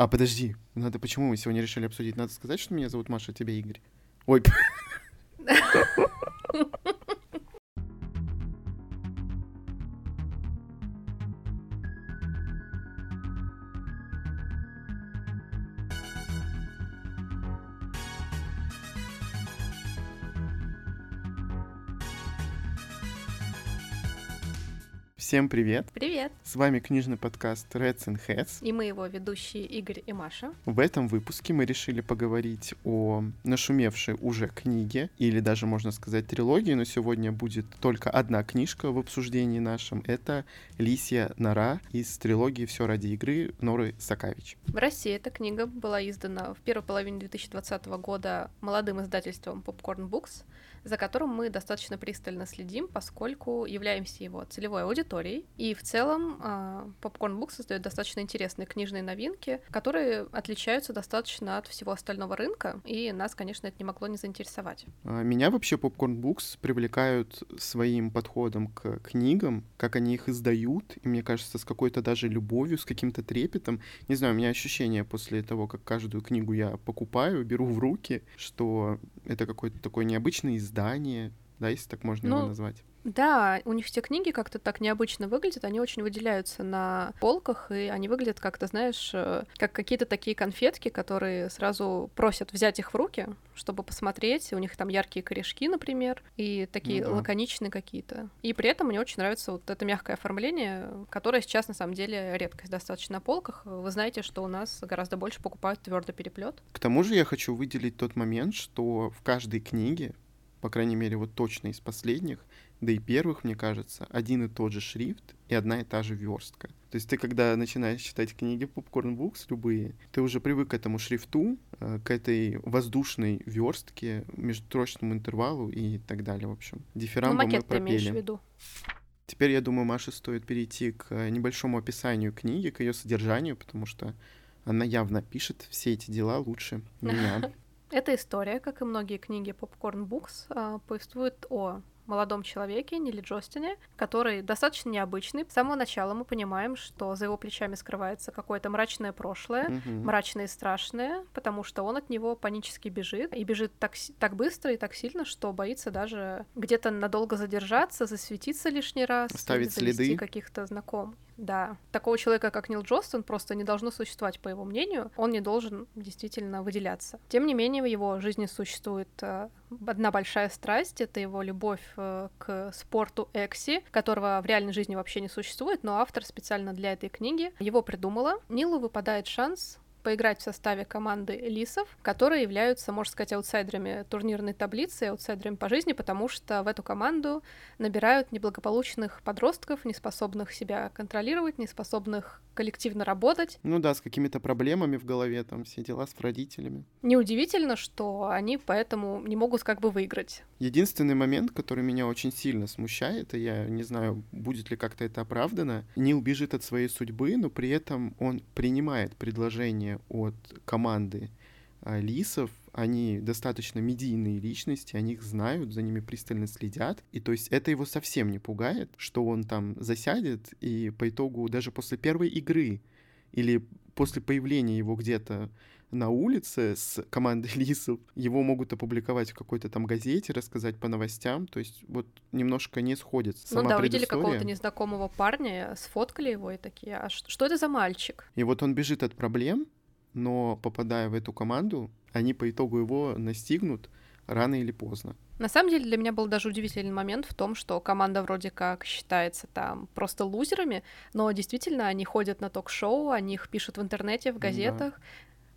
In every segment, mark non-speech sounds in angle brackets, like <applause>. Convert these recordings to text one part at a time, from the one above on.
А, подожди, надо почему мы сегодня решили обсудить? Надо сказать, что меня зовут Маша, а тебя Игорь. Ой. <laughs> <laughs> Всем привет! Привет! С вами книжный подкаст Reds and Heads. И мы его ведущие Игорь и Маша. В этом выпуске мы решили поговорить о нашумевшей уже книге, или даже, можно сказать, трилогии, но сегодня будет только одна книжка в обсуждении нашем. Это «Лисья нора» из трилогии «Все ради игры» Норы Сакавич. В России эта книга была издана в первой половине 2020 года молодым издательством Popcorn Books — за которым мы достаточно пристально следим, поскольку являемся его целевой аудиторией. И в целом а, Popcorn Books создает достаточно интересные книжные новинки, которые отличаются достаточно от всего остального рынка, и нас, конечно, это не могло не заинтересовать. А, меня вообще Popcorn Books привлекают своим подходом к книгам, как они их издают, и мне кажется, с какой-то даже любовью, с каким-то трепетом. Не знаю, у меня ощущение после того, как каждую книгу я покупаю, беру в руки, что это какой-то такой необычный издание, да, если так можно ну, его назвать. Да, у них все книги как-то так необычно выглядят, они очень выделяются на полках, и они выглядят как-то, знаешь, э, как какие-то такие конфетки, которые сразу просят взять их в руки, чтобы посмотреть. У них там яркие корешки, например, и такие ну, да. лаконичные какие-то. И при этом мне очень нравится вот это мягкое оформление, которое сейчас на самом деле редкость достаточно на полках. Вы знаете, что у нас гораздо больше покупают твердый переплет. К тому же я хочу выделить тот момент, что в каждой книге по крайней мере, вот точно из последних, да и первых, мне кажется, один и тот же шрифт и одна и та же верстка. То есть ты, когда начинаешь читать книги Popcorn Books, любые, ты уже привык к этому шрифту, э, к этой воздушной верстке, межтрочному интервалу и так далее, в общем. Дифирамбу ну, мы пропели. в виду. Теперь, я думаю, Маше стоит перейти к небольшому описанию книги, к ее содержанию, потому что она явно пишет все эти дела лучше меня. <laughs> Эта история, как и многие книги Popcorn Books, а, повествует о молодом человеке, Нилли Джостине, который достаточно необычный. С самого начала мы понимаем, что за его плечами скрывается какое-то мрачное прошлое, mm-hmm. мрачное и страшное, потому что он от него панически бежит, и бежит так, так быстро и так сильно, что боится даже где-то надолго задержаться, засветиться лишний раз, оставить следы каких-то знакомых. Да. Такого человека, как Нил Джостон, просто не должно существовать, по его мнению. Он не должен действительно выделяться. Тем не менее, в его жизни существует э, одна большая страсть. Это его любовь э, к спорту Экси, которого в реальной жизни вообще не существует, но автор специально для этой книги его придумала. Нилу выпадает шанс поиграть в составе команды Лисов, которые являются, можно сказать, аутсайдерами турнирной таблицы, аутсайдерами по жизни, потому что в эту команду набирают неблагополучных подростков, не способных себя контролировать, не способных коллективно работать. Ну да, с какими-то проблемами в голове, там все дела с родителями. Неудивительно, что они поэтому не могут как бы выиграть. Единственный момент, который меня очень сильно смущает, и я не знаю, будет ли как-то это оправдано, Нил бежит от своей судьбы, но при этом он принимает предложение от команды а, лисов, они достаточно медийные личности, они их знают, за ними пристально следят, и то есть это его совсем не пугает, что он там засядет, и по итогу даже после первой игры или после появления его где-то на улице с командой <laughs> лисов, его могут опубликовать в какой-то там газете, рассказать по новостям, то есть вот немножко не сходится сама Ну да, увидели какого-то незнакомого парня, сфоткали его и такие, а что это за мальчик? И вот он бежит от проблем, но попадая в эту команду, они по итогу его настигнут рано или поздно. На самом деле для меня был даже удивительный момент в том, что команда вроде как считается там просто лузерами, но действительно они ходят на ток-шоу, они их пишут в интернете, в газетах.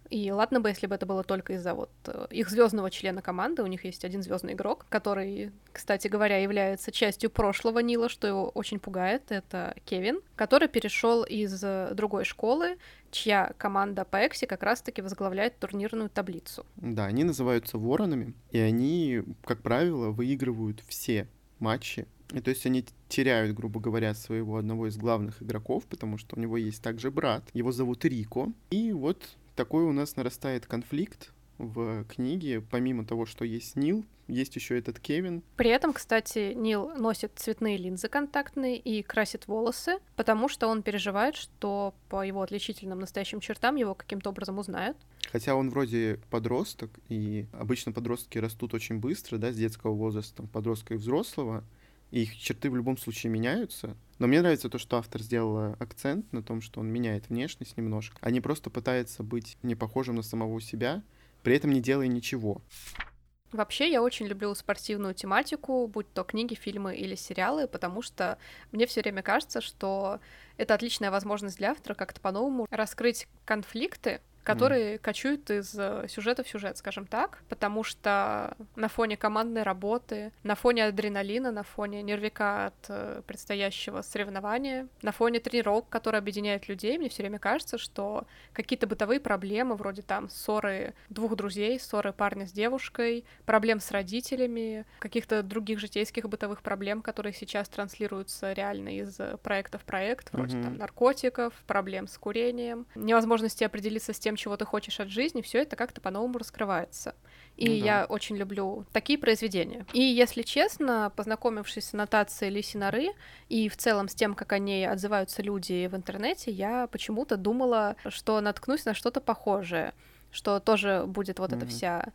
И ладно бы, если бы это было только из-за вот э, их звездного члена команды. У них есть один звездный игрок, который, кстати говоря, является частью прошлого Нила, что его очень пугает. Это Кевин, который перешел из э, другой школы, чья команда по Экси как раз-таки возглавляет турнирную таблицу. Да, они называются воронами, и они, как правило, выигрывают все матчи и то есть они теряют, грубо говоря, своего одного из главных игроков, потому что у него есть также брат, его зовут Рико. И вот такой у нас нарастает конфликт в книге, помимо того, что есть Нил, есть еще этот Кевин. При этом, кстати, Нил носит цветные линзы контактные и красит волосы, потому что он переживает, что по его отличительным настоящим чертам его каким-то образом узнают. Хотя он вроде подросток, и обычно подростки растут очень быстро, да, с детского возраста, подростка и взрослого, и их черты в любом случае меняются. Но мне нравится то, что автор сделал акцент на том, что он меняет внешность немножко, а не просто пытается быть не похожим на самого себя, при этом не делая ничего. Вообще, я очень люблю спортивную тематику, будь то книги, фильмы или сериалы, потому что мне все время кажется, что это отличная возможность для автора как-то по-новому раскрыть конфликты, которые mm. кочуют из э, сюжета в сюжет, скажем так, потому что на фоне командной работы, на фоне адреналина, на фоне нервика от э, предстоящего соревнования, на фоне тренировок, которые объединяют людей, мне все время кажется, что какие-то бытовые проблемы, вроде там ссоры двух друзей, ссоры парня с девушкой, проблем с родителями, каких-то других житейских бытовых проблем, которые сейчас транслируются реально из проекта в проект, вроде mm-hmm. там наркотиков, проблем с курением, невозможности определиться с тем, тем, чего ты хочешь от жизни, все это как-то по-новому раскрывается. И ну, да. я очень люблю такие произведения. И, если честно, познакомившись с аннотацией Лиси Норы и в целом с тем, как о ней отзываются люди в интернете, я почему-то думала, что наткнусь на что-то похожее, что тоже будет вот mm-hmm. эта вся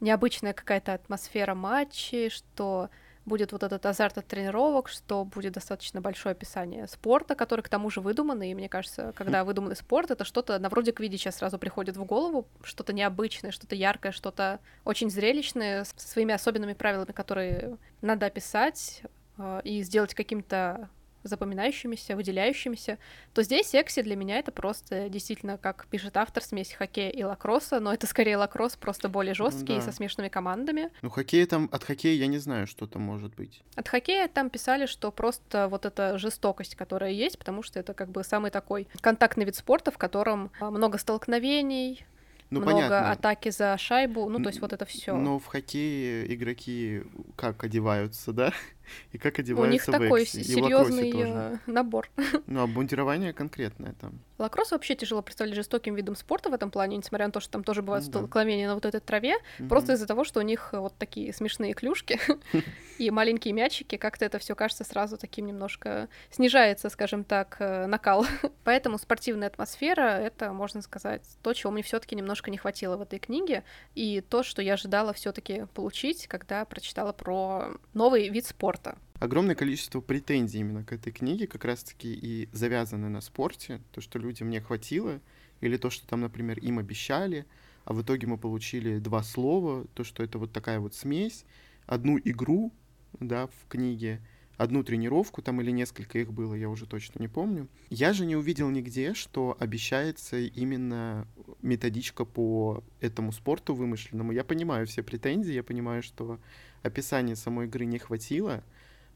необычная какая-то атмосфера матчей, что будет вот этот азарт от тренировок, что будет достаточно большое описание спорта, который к тому же выдуманный. И мне кажется, когда выдуманный спорт, это что-то на вроде Квидича сразу приходит в голову, что-то необычное, что-то яркое, что-то очень зрелищное, с своими особенными правилами, которые надо описать э, и сделать каким-то запоминающимися, выделяющимися, то здесь секси для меня это просто действительно, как пишет автор, смесь хоккея и лакросса, но это скорее лакросс, просто более жесткий да. и со смешанными командами. Ну, хоккей там, от хоккея я не знаю, что там может быть. От хоккея там писали, что просто вот эта жестокость, которая есть, потому что это как бы самый такой контактный вид спорта, в котором а, много столкновений, ну, много понятно. атаки за шайбу, ну то есть вот это все. Но в хоккее игроки как одеваются, да? <laughs> <laughs> И как одеваются У них такой серьезный набор. <laughs> Ну, обмундирование конкретное там. Лакросс вообще тяжело представить жестоким видом спорта в этом плане, несмотря на то, что там тоже бывают ну, столкновения да. на вот этой траве, угу. просто из-за того, что у них вот такие смешные клюшки <laughs> и маленькие мячики, как-то это все кажется сразу таким немножко снижается, скажем так, э, накал. Поэтому спортивная атмосфера — это, можно сказать, то, чего мне все таки немножко не хватило в этой книге, и то, что я ожидала все таки получить, когда прочитала про новый вид спорта огромное количество претензий именно к этой книге как раз-таки и завязаны на спорте, то, что людям не хватило, или то, что там, например, им обещали, а в итоге мы получили два слова, то, что это вот такая вот смесь, одну игру, да, в книге, одну тренировку там или несколько их было, я уже точно не помню. Я же не увидел нигде, что обещается именно методичка по этому спорту вымышленному. Я понимаю все претензии, я понимаю, что описания самой игры не хватило,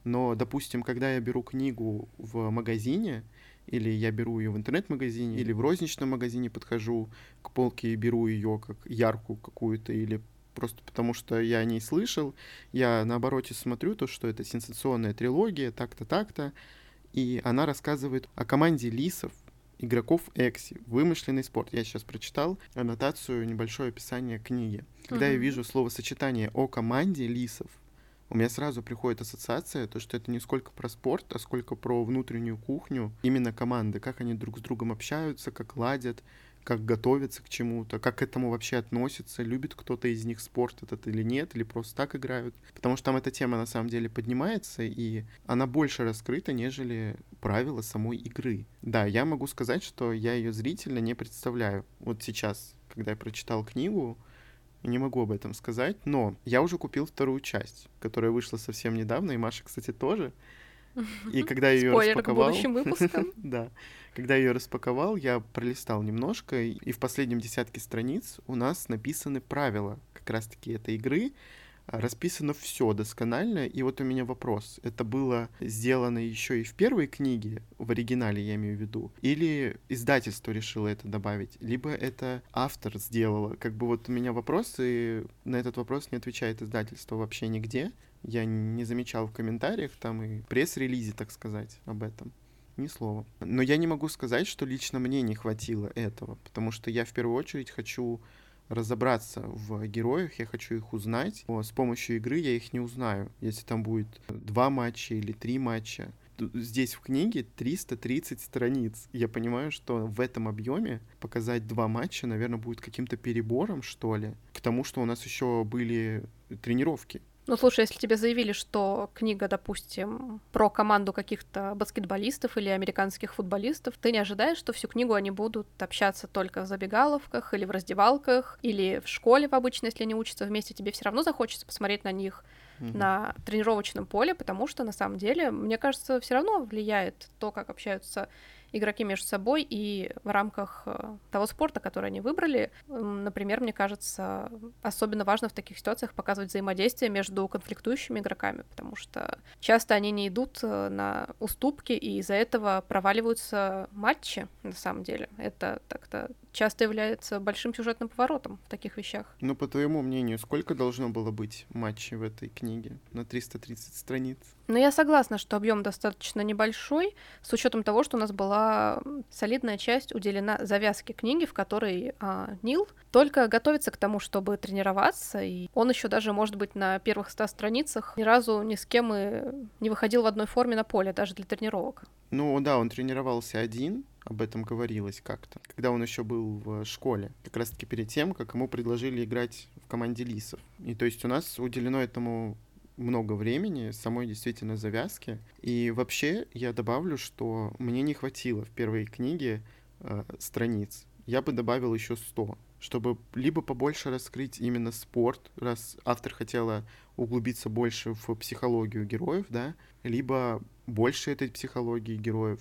но, допустим, когда я беру книгу в магазине, или я беру ее в интернет-магазине, или в розничном магазине подхожу к полке и беру ее как яркую какую-то, или просто потому что я о ней слышал, я на обороте смотрю то, что это сенсационная трилогия, так-то, так-то, и она рассказывает о команде лисов, игроков Экси, вымышленный спорт. Я сейчас прочитал аннотацию, небольшое описание книги. Когда uh-huh. я вижу словосочетание о команде лисов, у меня сразу приходит ассоциация, то, что это не сколько про спорт, а сколько про внутреннюю кухню именно команды, как они друг с другом общаются, как ладят, как готовятся к чему-то, как к этому вообще относятся, любит кто-то из них спорт этот или нет, или просто так играют. Потому что там эта тема на самом деле поднимается, и она больше раскрыта, нежели правила самой игры. Да, я могу сказать, что я ее зрительно не представляю. Вот сейчас, когда я прочитал книгу, не могу об этом сказать, но я уже купил вторую часть, которая вышла совсем недавно, и Маша, кстати, тоже. И когда я ее распаковал... к будущим выпускам. <laughs> да. Когда я ее распаковал, я пролистал немножко, и в последнем десятке страниц у нас написаны правила как раз-таки этой игры, расписано все досконально. И вот у меня вопрос. Это было сделано еще и в первой книге, в оригинале я имею в виду, или издательство решило это добавить, либо это автор сделало. Как бы вот у меня вопрос, и на этот вопрос не отвечает издательство вообще нигде. Я не замечал в комментариях там и пресс-релизе, так сказать, об этом. Ни слова. Но я не могу сказать, что лично мне не хватило этого, потому что я в первую очередь хочу разобраться в героях, я хочу их узнать. С помощью игры я их не узнаю. Если там будет два матча или три матча, здесь в книге 330 страниц. Я понимаю, что в этом объеме показать два матча, наверное, будет каким-то перебором, что ли, к тому, что у нас еще были тренировки. Ну, слушай, если тебе заявили, что книга, допустим, про команду каких-то баскетболистов или американских футболистов, ты не ожидаешь, что всю книгу они будут общаться только в забегаловках или в раздевалках, или в школе в обычно, если они учатся вместе, тебе все равно захочется посмотреть на них mm-hmm. на тренировочном поле, потому что на самом деле, мне кажется, все равно влияет то, как общаются игроки между собой и в рамках э, того спорта, который они выбрали. Например, мне кажется, особенно важно в таких ситуациях показывать взаимодействие между конфликтующими игроками, потому что часто они не идут э, на уступки, и из-за этого проваливаются матчи, на самом деле. Это так-то часто является большим сюжетным поворотом в таких вещах. Ну, по твоему мнению, сколько должно было быть матчей в этой книге на 330 страниц? Ну, я согласна, что объем достаточно небольшой, с учетом того, что у нас была солидная часть уделена завязке книги, в которой а, Нил только готовится к тому, чтобы тренироваться, и он еще даже, может быть, на первых ста страницах ни разу ни с кем и не выходил в одной форме на поле, даже для тренировок. Ну да, он тренировался один, об этом говорилось как-то, когда он еще был в школе, как раз-таки перед тем, как ему предложили играть в команде Лисов. И то есть у нас уделено этому много времени, самой действительно завязки. И вообще я добавлю, что мне не хватило в первой книге э, страниц. Я бы добавил еще 100, чтобы либо побольше раскрыть именно спорт, раз автор хотела углубиться больше в психологию героев, да, либо больше этой психологии героев.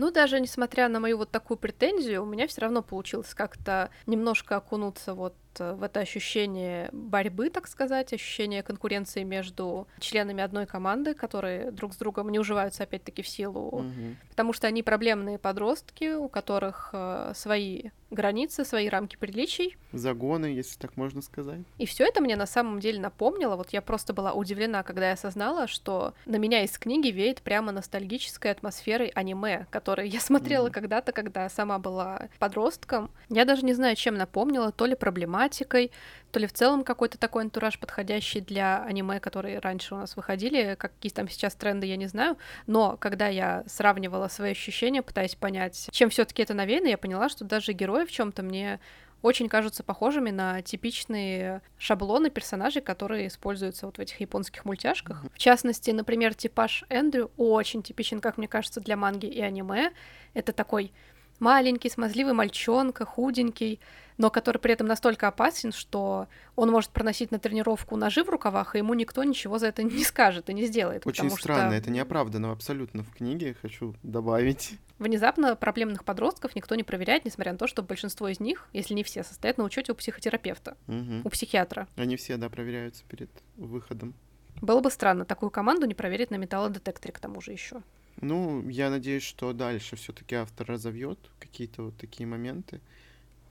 Ну, даже несмотря на мою вот такую претензию, у меня все равно получилось как-то немножко окунуться вот в это ощущение борьбы, так сказать, ощущение конкуренции между членами одной команды, которые друг с другом не уживаются опять-таки в силу, угу. потому что они проблемные подростки, у которых э, свои границы, свои рамки приличий. Загоны, если так можно сказать. И все это мне на самом деле напомнило. Вот я просто была удивлена, когда я осознала, что на меня из книги веет прямо ностальгической атмосферой аниме, которые я смотрела mm когда-то, когда сама была подростком. Я даже не знаю, чем напомнила, то ли проблема тематикой, то ли в целом какой-то такой антураж, подходящий для аниме, которые раньше у нас выходили, какие там сейчас тренды, я не знаю, но когда я сравнивала свои ощущения, пытаясь понять, чем все таки это навеяно, я поняла, что даже герои в чем то мне очень кажутся похожими на типичные шаблоны персонажей, которые используются вот в этих японских мультяшках. В частности, например, типаж Эндрю очень типичен, как мне кажется, для манги и аниме. Это такой маленький, смазливый мальчонка, худенький, но который при этом настолько опасен, что он может проносить на тренировку ножи в рукавах, и ему никто ничего за это не скажет и не сделает. Очень странно, что... это неоправданно абсолютно в книге, хочу добавить. Внезапно проблемных подростков никто не проверяет, несмотря на то, что большинство из них, если не все, состоят на учете у психотерапевта, угу. у психиатра. Они все, да, проверяются перед выходом. Было бы странно такую команду не проверить на металлодетекторе к тому же еще. Ну, я надеюсь, что дальше все-таки автор разовьет какие-то вот такие моменты,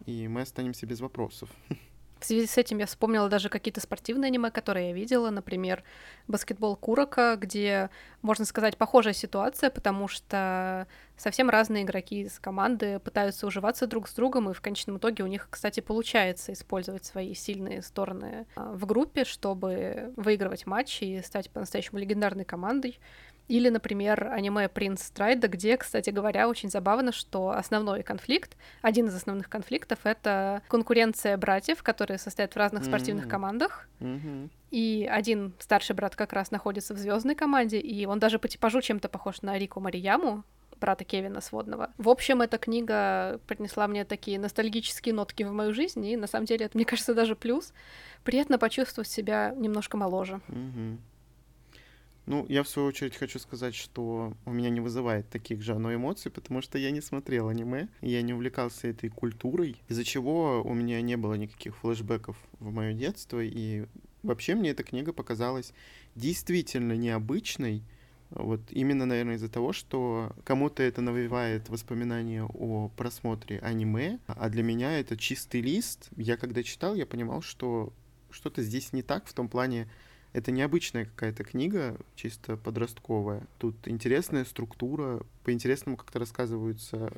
и мы останемся без вопросов. В связи с этим я вспомнила даже какие-то спортивные аниме, которые я видела, например, баскетбол Курока, где, можно сказать, похожая ситуация, потому что совсем разные игроки из команды пытаются уживаться друг с другом, и в конечном итоге у них, кстати, получается использовать свои сильные стороны а, в группе, чтобы выигрывать матчи и стать по-настоящему легендарной командой. Или, например, аниме «Принц Страйда», где, кстати говоря, очень забавно, что основной конфликт, один из основных конфликтов — это конкуренция братьев, которые состоят в разных спортивных mm-hmm. командах. Mm-hmm. И один старший брат как раз находится в звездной команде, и он даже по типажу чем-то похож на Рику Марияму, брата Кевина Сводного. В общем, эта книга принесла мне такие ностальгические нотки в мою жизнь, и на самом деле это, мне кажется, даже плюс. Приятно почувствовать себя немножко моложе. Mm-hmm. Ну, я в свою очередь хочу сказать, что у меня не вызывает таких же оно эмоций, потому что я не смотрел аниме, я не увлекался этой культурой, из-за чего у меня не было никаких флешбеков в мое детство, и вообще мне эта книга показалась действительно необычной, вот именно, наверное, из-за того, что кому-то это навевает воспоминания о просмотре аниме, а для меня это чистый лист. Я когда читал, я понимал, что что-то здесь не так в том плане, это необычная какая-то книга, чисто подростковая. Тут интересная структура, по-интересному как-то рассказываются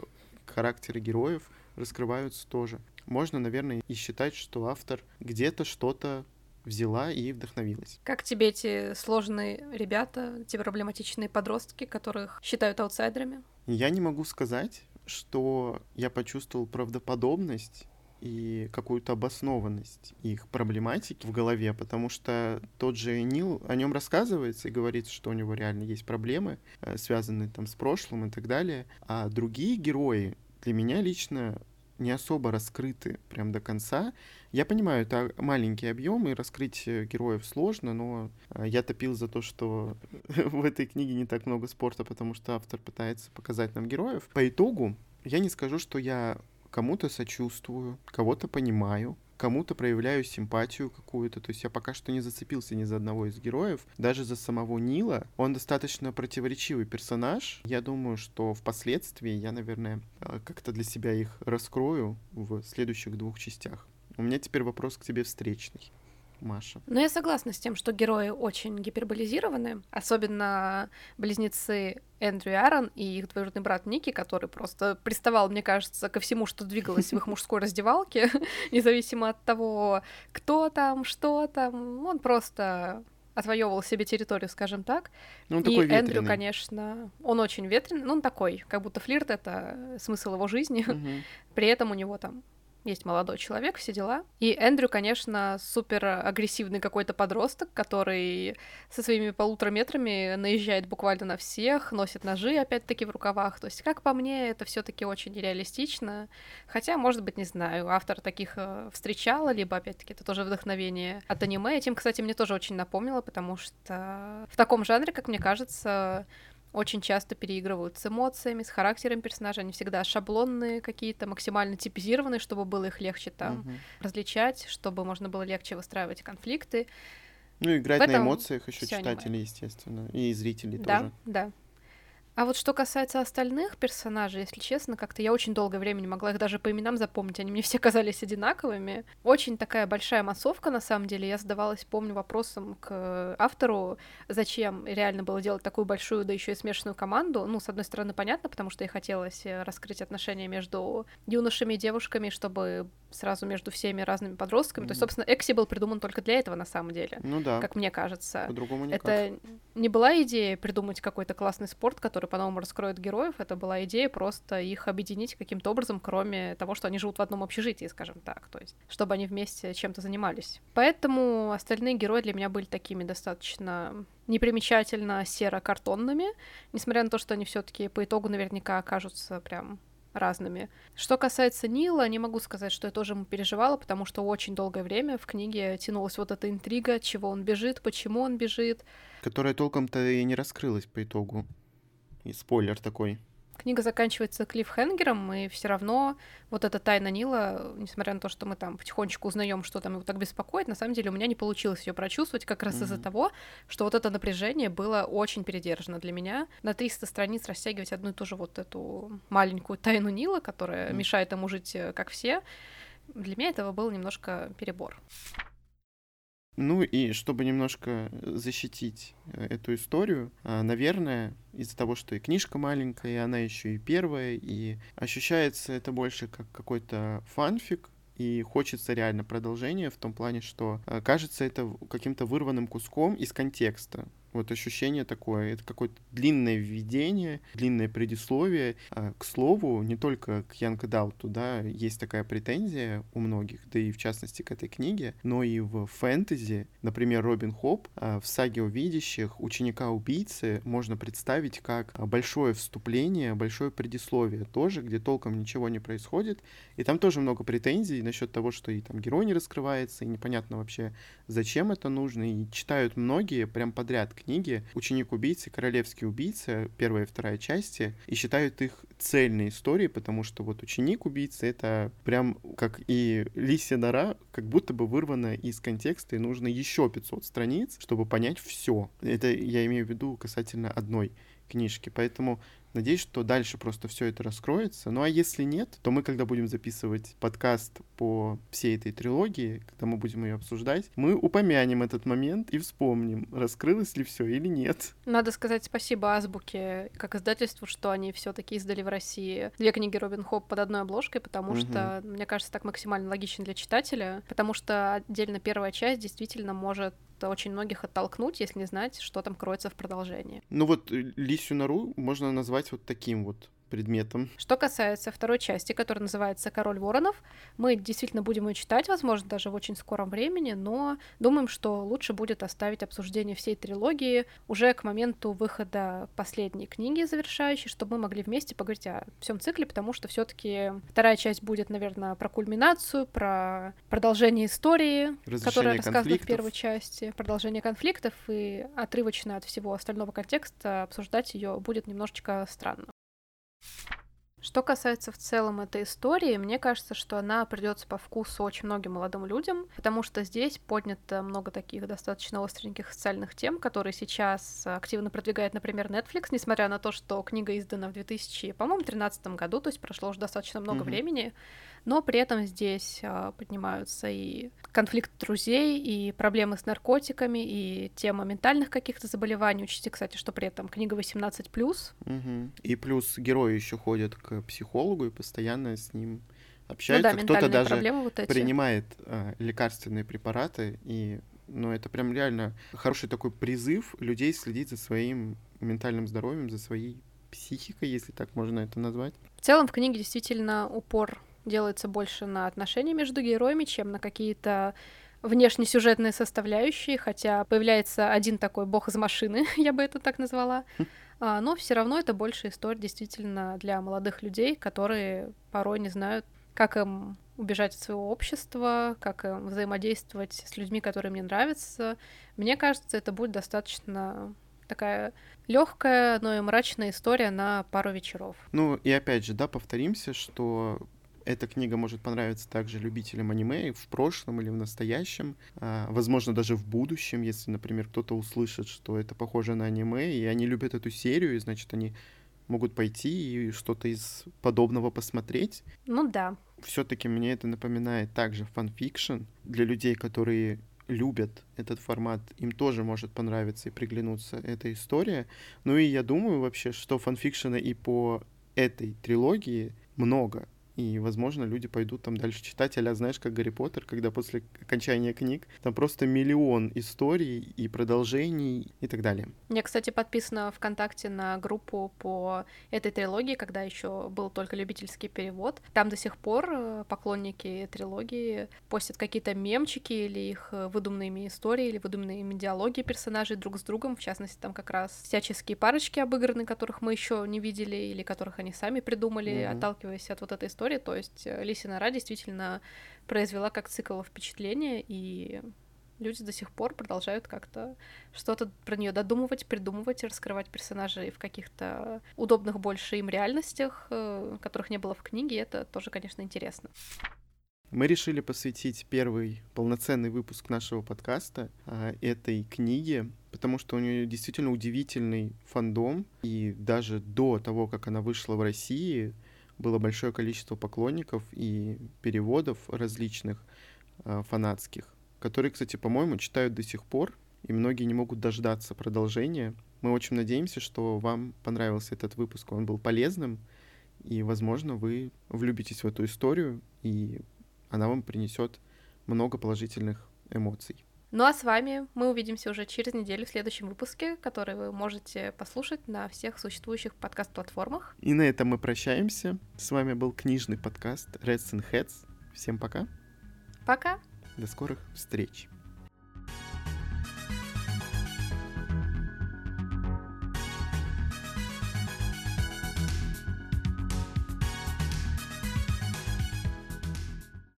характеры героев, раскрываются тоже. можно, наверное, и считать, что автор где-то что-то взяла и вдохновилась. Как тебе эти сложные ребята, эти проблематичные подростки, которых считают аутсайдерами? Я не могу сказать, что я почувствовал правдоподобность и какую-то обоснованность их проблематики в голове, потому что тот же Нил о нем рассказывается и говорится, что у него реально есть проблемы, э, связанные там с прошлым и так далее, а другие герои для меня лично не особо раскрыты прям до конца. Я понимаю, это маленький объем, и раскрыть героев сложно, но э, я топил за то, что <laughs> в этой книге не так много спорта, потому что автор пытается показать нам героев. По итогу, я не скажу, что я кому-то сочувствую, кого-то понимаю, кому-то проявляю симпатию какую-то. То есть я пока что не зацепился ни за одного из героев. Даже за самого Нила. Он достаточно противоречивый персонаж. Я думаю, что впоследствии я, наверное, э, как-то для себя их раскрою в следующих двух частях. У меня теперь вопрос к тебе встречный. Маша. Но я согласна с тем, что герои очень гиперболизированы, особенно близнецы Эндрю и Аарон и их двоюродный брат Ники, который просто приставал, мне кажется, ко всему, что двигалось в их мужской раздевалке, <laughs> независимо от того, кто там, что там, он просто отвоевывал себе территорию, скажем так. Ну, он и такой Эндрю, конечно, он очень ветреный, но он такой, как будто флирт — это смысл его жизни. При этом у него там есть молодой человек, все дела. И Эндрю, конечно, супер агрессивный какой-то подросток, который со своими полутора метрами наезжает буквально на всех, носит ножи опять-таки в рукавах. То есть, как по мне, это все таки очень реалистично. Хотя, может быть, не знаю, автор таких э, встречала, либо, опять-таки, это тоже вдохновение от аниме. Этим, кстати, мне тоже очень напомнило, потому что в таком жанре, как мне кажется, очень часто переигрывают с эмоциями, с характером персонажа. Они всегда шаблонные какие-то, максимально типизированные, чтобы было их легче там угу. различать, чтобы можно было легче выстраивать конфликты. Ну, играть на эмоциях еще читатели, аниме. естественно, и зрители да, тоже. Да, да. А вот что касается остальных персонажей, если честно, как-то я очень долгое время не могла их даже по именам запомнить, они мне все казались одинаковыми. Очень такая большая массовка, на самом деле. Я задавалась, помню, вопросом к автору, зачем реально было делать такую большую, да еще и смешанную команду. Ну, с одной стороны, понятно, потому что ей хотелось э, раскрыть отношения между юношами и девушками, чтобы сразу между всеми разными подростками. Mm-hmm. То есть, собственно, Экси был придуман только для этого, на самом деле. Ну да. Как мне кажется. По-другому никак. Это не была идея придумать какой-то классный спорт, который по-новому раскроет героев. Это была идея просто их объединить каким-то образом, кроме того, что они живут в одном общежитии, скажем так. То есть, чтобы они вместе чем-то занимались. Поэтому остальные герои для меня были такими достаточно непримечательно серо-картонными, несмотря на то, что они все таки по итогу наверняка окажутся прям разными. Что касается Нила, не могу сказать, что я тоже ему переживала, потому что очень долгое время в книге тянулась вот эта интрига, чего он бежит, почему он бежит. Которая толком-то и не раскрылась по итогу. И спойлер такой. Книга заканчивается клиффхенгером, и все равно вот эта тайна Нила, несмотря на то, что мы там потихонечку узнаем, что там его так беспокоит, на самом деле у меня не получилось ее прочувствовать как раз mm-hmm. из-за того, что вот это напряжение было очень передержано для меня. На 300 страниц растягивать одну и ту же вот эту маленькую тайну Нила, которая mm-hmm. мешает ему жить э, как все, для меня этого был немножко перебор. Ну и чтобы немножко защитить э, эту историю, а, наверное, из-за того, что и книжка маленькая, и она еще и первая, и ощущается это больше как какой-то фанфик, и хочется реально продолжения в том плане, что э, кажется это каким-то вырванным куском из контекста. Вот ощущение такое, это какое-то длинное введение, длинное предисловие. А, к слову, не только к Янка Дауту, да, есть такая претензия у многих, да и в частности к этой книге, но и в фэнтези, например, Робин Хоп, а, в саге о видящих ученика-убийцы можно представить как большое вступление, большое предисловие тоже, где толком ничего не происходит, и там тоже много претензий насчет того, что и там герой не раскрывается, и непонятно вообще, зачем это нужно, и читают многие прям подряд книги «Ученик убийцы», «Королевский убийца», первая и вторая части, и считают их цельной историей, потому что вот «Ученик убийцы» — это прям как и «Лисия нора», как будто бы вырвано из контекста, и нужно еще 500 страниц, чтобы понять все. Это я имею в виду касательно одной книжки. Поэтому Надеюсь, что дальше просто все это раскроется. Ну а если нет, то мы, когда будем записывать подкаст по всей этой трилогии, когда мы будем ее обсуждать, мы упомянем этот момент и вспомним, раскрылось ли все или нет. Надо сказать спасибо Азбуке как издательству, что они все-таки издали в России две книги Робин Хоп под одной обложкой, потому угу. что, мне кажется, так максимально логично для читателя, потому что отдельно первая часть действительно может очень многих оттолкнуть, если не знать, что там кроется в продолжении. Ну вот э, Лисью нору можно назвать вот таким вот предметом. Что касается второй части, которая называется «Король воронов», мы действительно будем ее читать, возможно, даже в очень скором времени, но думаем, что лучше будет оставить обсуждение всей трилогии уже к моменту выхода последней книги завершающей, чтобы мы могли вместе поговорить о всем цикле, потому что все таки вторая часть будет, наверное, про кульминацию, про продолжение истории, которая рассказана в первой части, продолжение конфликтов, и отрывочно от всего остального контекста обсуждать ее будет немножечко странно. Что касается в целом этой истории, мне кажется, что она придется по вкусу очень многим молодым людям, потому что здесь поднято много таких достаточно остреньких социальных тем, которые сейчас активно продвигает, например, Netflix, несмотря на то, что книга издана в 2000, по-моему, 2013 году, то есть прошло уже достаточно много mm-hmm. времени но при этом здесь а, поднимаются и конфликт друзей, и проблемы с наркотиками, и тема ментальных каких-то заболеваний. Учтите, кстати, что при этом книга 18+. Угу. И плюс герои еще ходят к психологу и постоянно с ним общаются. Ну да, Кто-то даже вот эти. принимает а, лекарственные препараты, и ну, это прям реально хороший такой призыв людей следить за своим ментальным здоровьем, за своей психикой, если так можно это назвать. В целом в книге действительно упор делается больше на отношения между героями, чем на какие-то внешнесюжетные составляющие, хотя появляется один такой бог из машины, <laughs> я бы это так назвала. Хм. А, но все равно это больше история действительно для молодых людей, которые порой не знают, как им убежать от своего общества, как им взаимодействовать с людьми, которые мне нравятся. Мне кажется, это будет достаточно такая легкая, но и мрачная история на пару вечеров. Ну и опять же, да, повторимся, что эта книга может понравиться также любителям аниме в прошлом или в настоящем, а, возможно, даже в будущем, если, например, кто-то услышит, что это похоже на аниме, и они любят эту серию, и, значит, они могут пойти и что-то из подобного посмотреть. Ну да. Все-таки мне это напоминает также fan fiction для людей, которые любят этот формат, им тоже может понравиться и приглянуться эта история. Ну и я думаю вообще, что фанфикшена и по этой трилогии много и, возможно, люди пойдут там дальше читать, а знаешь, как Гарри Поттер, когда после окончания книг там просто миллион историй и продолжений и так далее. Я, кстати, подписана ВКонтакте на группу по этой трилогии, когда еще был только любительский перевод. Там до сих пор э, поклонники трилогии постят какие-то мемчики или их выдуманные истории, или выдуманные диалоги персонажей друг с другом. В частности, там как раз всяческие парочки обыграны, которых мы еще не видели, или которых они сами придумали, mm-hmm. отталкиваясь от вот этой истории истории, то есть э, Лисия нора действительно произвела как цикл впечатление, и люди до сих пор продолжают как-то что-то про нее додумывать, придумывать, раскрывать персонажей в каких-то удобных больше им реальностях, э, которых не было в книге, это тоже, конечно, интересно. Мы решили посвятить первый полноценный выпуск нашего подкаста а, этой книге, потому что у нее действительно удивительный фандом, и даже до того, как она вышла в России, было большое количество поклонников и переводов различных э, фанатских, которые, кстати, по-моему, читают до сих пор, и многие не могут дождаться продолжения. Мы очень надеемся, что вам понравился этот выпуск, он был полезным, и, возможно, вы влюбитесь в эту историю, и она вам принесет много положительных эмоций. Ну а с вами мы увидимся уже через неделю в следующем выпуске, который вы можете послушать на всех существующих подкаст-платформах. И на этом мы прощаемся. С вами был книжный подкаст Reds and Heads. Всем пока. Пока. До скорых встреч.